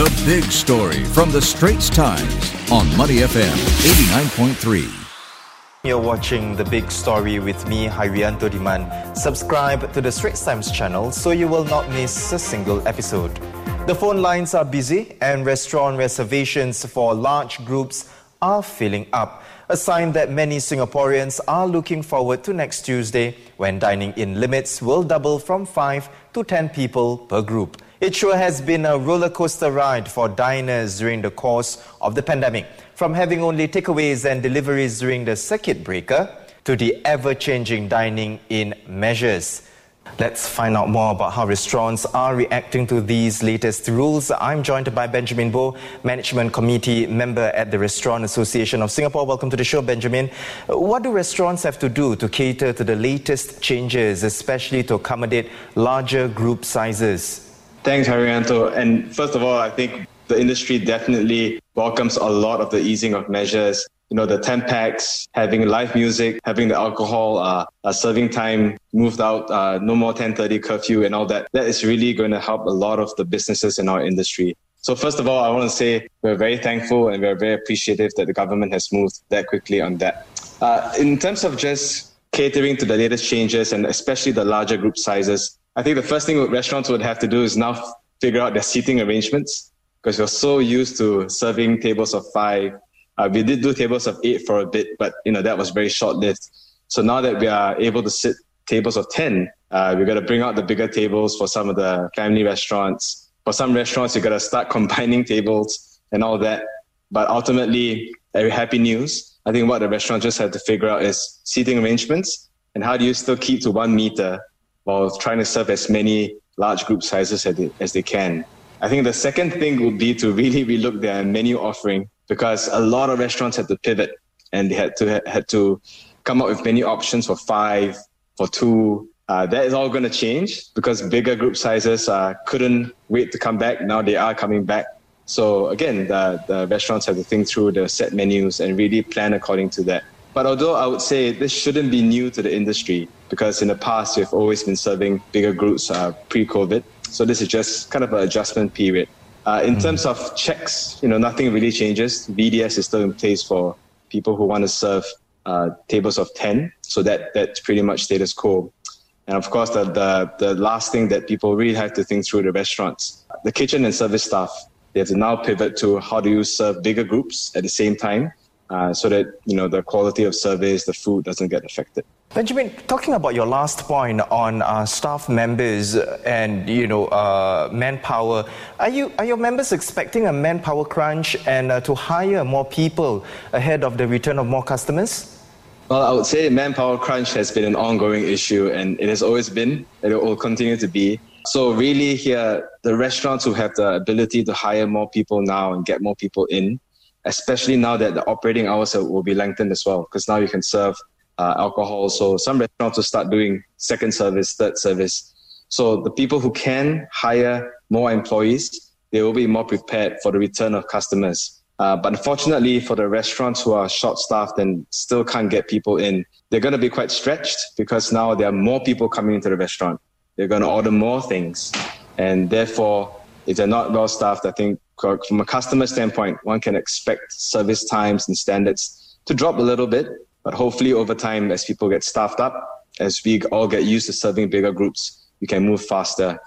The big story from the Straits Times on Money FM 89.3. You're watching The Big Story with me, Hairianto Diman. Subscribe to the Straits Times channel so you will not miss a single episode. The phone lines are busy and restaurant reservations for large groups are filling up. A sign that many Singaporeans are looking forward to next Tuesday when dining in limits will double from 5 to 10 people per group. It sure has been a roller coaster ride for diners during the course of the pandemic from having only takeaways and deliveries during the circuit breaker to the ever changing dining in measures. Let's find out more about how restaurants are reacting to these latest rules. I'm joined by Benjamin Boh, Management Committee member at the Restaurant Association of Singapore. Welcome to the show, Benjamin. What do restaurants have to do to cater to the latest changes, especially to accommodate larger group sizes? Thanks, Hairianto. And first of all, I think the industry definitely welcomes a lot of the easing of measures. You know, the 10 pax, having live music, having the alcohol, uh, uh, serving time moved out, uh, no more 1030 curfew and all that. That is really going to help a lot of the businesses in our industry. So first of all, I want to say we're very thankful and we're very appreciative that the government has moved that quickly on that. Uh, in terms of just catering to the latest changes and especially the larger group sizes, I think the first thing restaurants would have to do is now figure out their seating arrangements because we're so used to serving tables of five. Uh, we did do tables of eight for a bit, but you know that was very short lived. So now that we are able to sit tables of ten, uh, we got to bring out the bigger tables for some of the family restaurants. For some restaurants, you got to start combining tables and all that. But ultimately, very happy news. I think what the restaurants just have to figure out is seating arrangements and how do you still keep to one meter while trying to serve as many large group sizes as they, as they can. I think the second thing would be to really relook their menu offering because a lot of restaurants had to pivot and they had to had to come up with menu options for five, for two. Uh, that is all going to change because bigger group sizes uh, couldn't wait to come back. Now they are coming back. So again, the, the restaurants have to think through the set menus and really plan according to that. But although I would say this shouldn't be new to the industry because in the past we've always been serving bigger groups uh, pre-COVID. So this is just kind of an adjustment period. Uh, in mm. terms of checks, you know, nothing really changes. VDS is still in place for people who want to serve uh, tables of 10. So that that's pretty much status quo. And of course, the, the, the last thing that people really have to think through the restaurants, the kitchen and service staff, they have to now pivot to how do you serve bigger groups at the same time uh, so that you know the quality of service, the food doesn't get affected. Benjamin, talking about your last point on uh, staff members and you know uh, manpower, are you are your members expecting a manpower crunch and uh, to hire more people ahead of the return of more customers? Well, I would say manpower crunch has been an ongoing issue, and it has always been, and it will continue to be. So really, here the restaurants who have the ability to hire more people now and get more people in especially now that the operating hours will be lengthened as well, because now you can serve uh, alcohol. So some restaurants will start doing second service, third service. So the people who can hire more employees, they will be more prepared for the return of customers. Uh, but unfortunately, for the restaurants who are short-staffed and still can't get people in, they're going to be quite stretched because now there are more people coming into the restaurant. They're going to order more things, and therefore, if they're not well-staffed, I think from a customer standpoint, one can expect service times and standards to drop a little bit, but hopefully over time, as people get staffed up, as we all get used to serving bigger groups, we can move faster.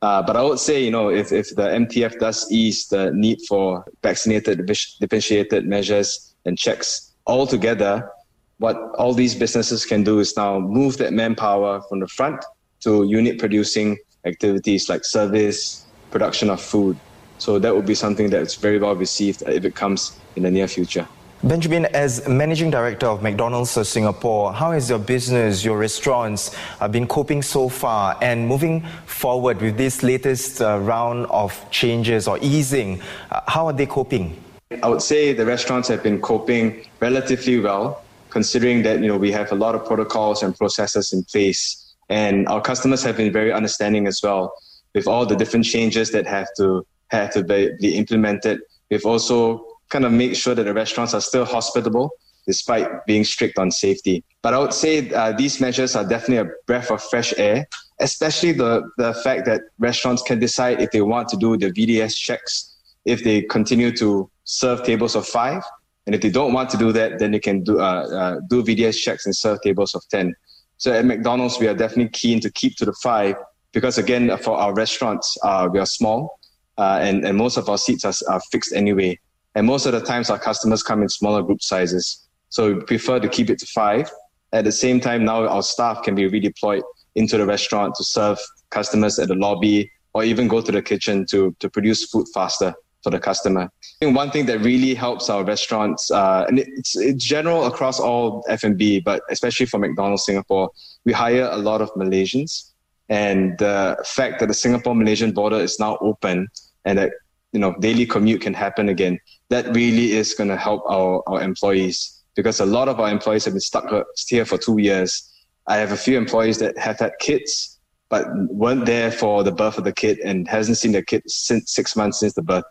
Uh, but I would say, you know, if, if the MTF does ease the need for vaccinated, differentiated measures and checks altogether, what all these businesses can do is now move that manpower from the front to unit producing activities like service, production of food. So that would be something that's very well received if it comes in the near future. Benjamin, as Managing Director of McDonald's Singapore, how has your business, your restaurants uh, been coping so far and moving forward with this latest uh, round of changes or easing? Uh, how are they coping? I would say the restaurants have been coping relatively well, considering that you know we have a lot of protocols and processes in place, and our customers have been very understanding as well with all the different changes that have to have to be, be implemented. We've also kind of made sure that the restaurants are still hospitable despite being strict on safety. But I would say uh, these measures are definitely a breath of fresh air, especially the, the fact that restaurants can decide if they want to do the VDS checks if they continue to serve tables of five. And if they don't want to do that, then they can do, uh, uh, do VDS checks and serve tables of 10. So at McDonald's, we are definitely keen to keep to the five because, again, for our restaurants, uh, we are small uh, and, and most of our seats are, are fixed anyway. And most of the times, our customers come in smaller group sizes. So we prefer to keep it to five. At the same time, now our staff can be redeployed into the restaurant to serve customers at the lobby or even go to the kitchen to, to produce food faster for the customer. I think one thing that really helps our restaurants, uh, and it's, it's general across all F&B, but especially for McDonald's Singapore, we hire a lot of Malaysians. And the fact that the Singapore-Malaysian border is now open and that you know daily commute can happen again, that really is going to help our, our employees because a lot of our employees have been stuck here for two years. I have a few employees that have had kids but weren't there for the birth of the kid and hasn't seen the kid since six months since the birth.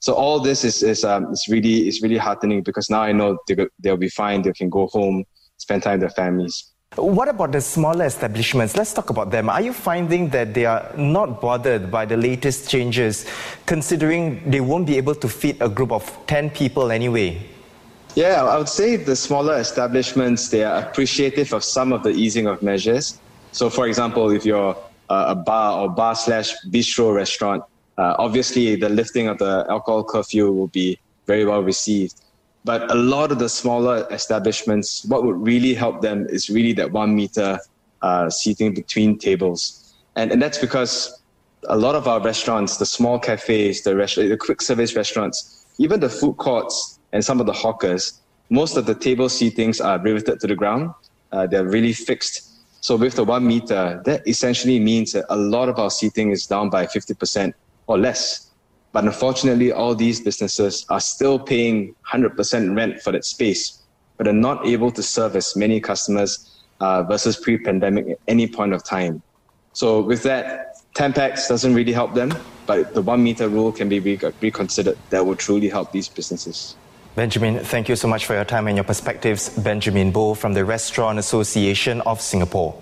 So all this is is um, is really is really heartening because now I know they they'll be fine. They can go home, spend time with their families. What about the smaller establishments? Let's talk about them. Are you finding that they are not bothered by the latest changes, considering they won't be able to feed a group of 10 people anyway? Yeah, I would say the smaller establishments, they are appreciative of some of the easing of measures. So, for example, if you're a bar or bar slash bistro restaurant, uh, obviously the lifting of the alcohol curfew will be very well received. But a lot of the smaller establishments, what would really help them is really that one meter uh, seating between tables. And, and that's because a lot of our restaurants, the small cafes, the, rest- the quick service restaurants, even the food courts and some of the hawkers, most of the table seatings are riveted to the ground. Uh, they're really fixed so with the one meter, that essentially means that a lot of our seating is down by 50% or less. But unfortunately, all these businesses are still paying 100% rent for that space, but are not able to serve as many customers uh, versus pre-pandemic at any point of time. So with that, 10 pax doesn't really help them, but the one meter rule can be re- reconsidered. That will truly help these businesses. Benjamin, thank you so much for your time and your perspectives. Benjamin Boh from the Restaurant Association of Singapore.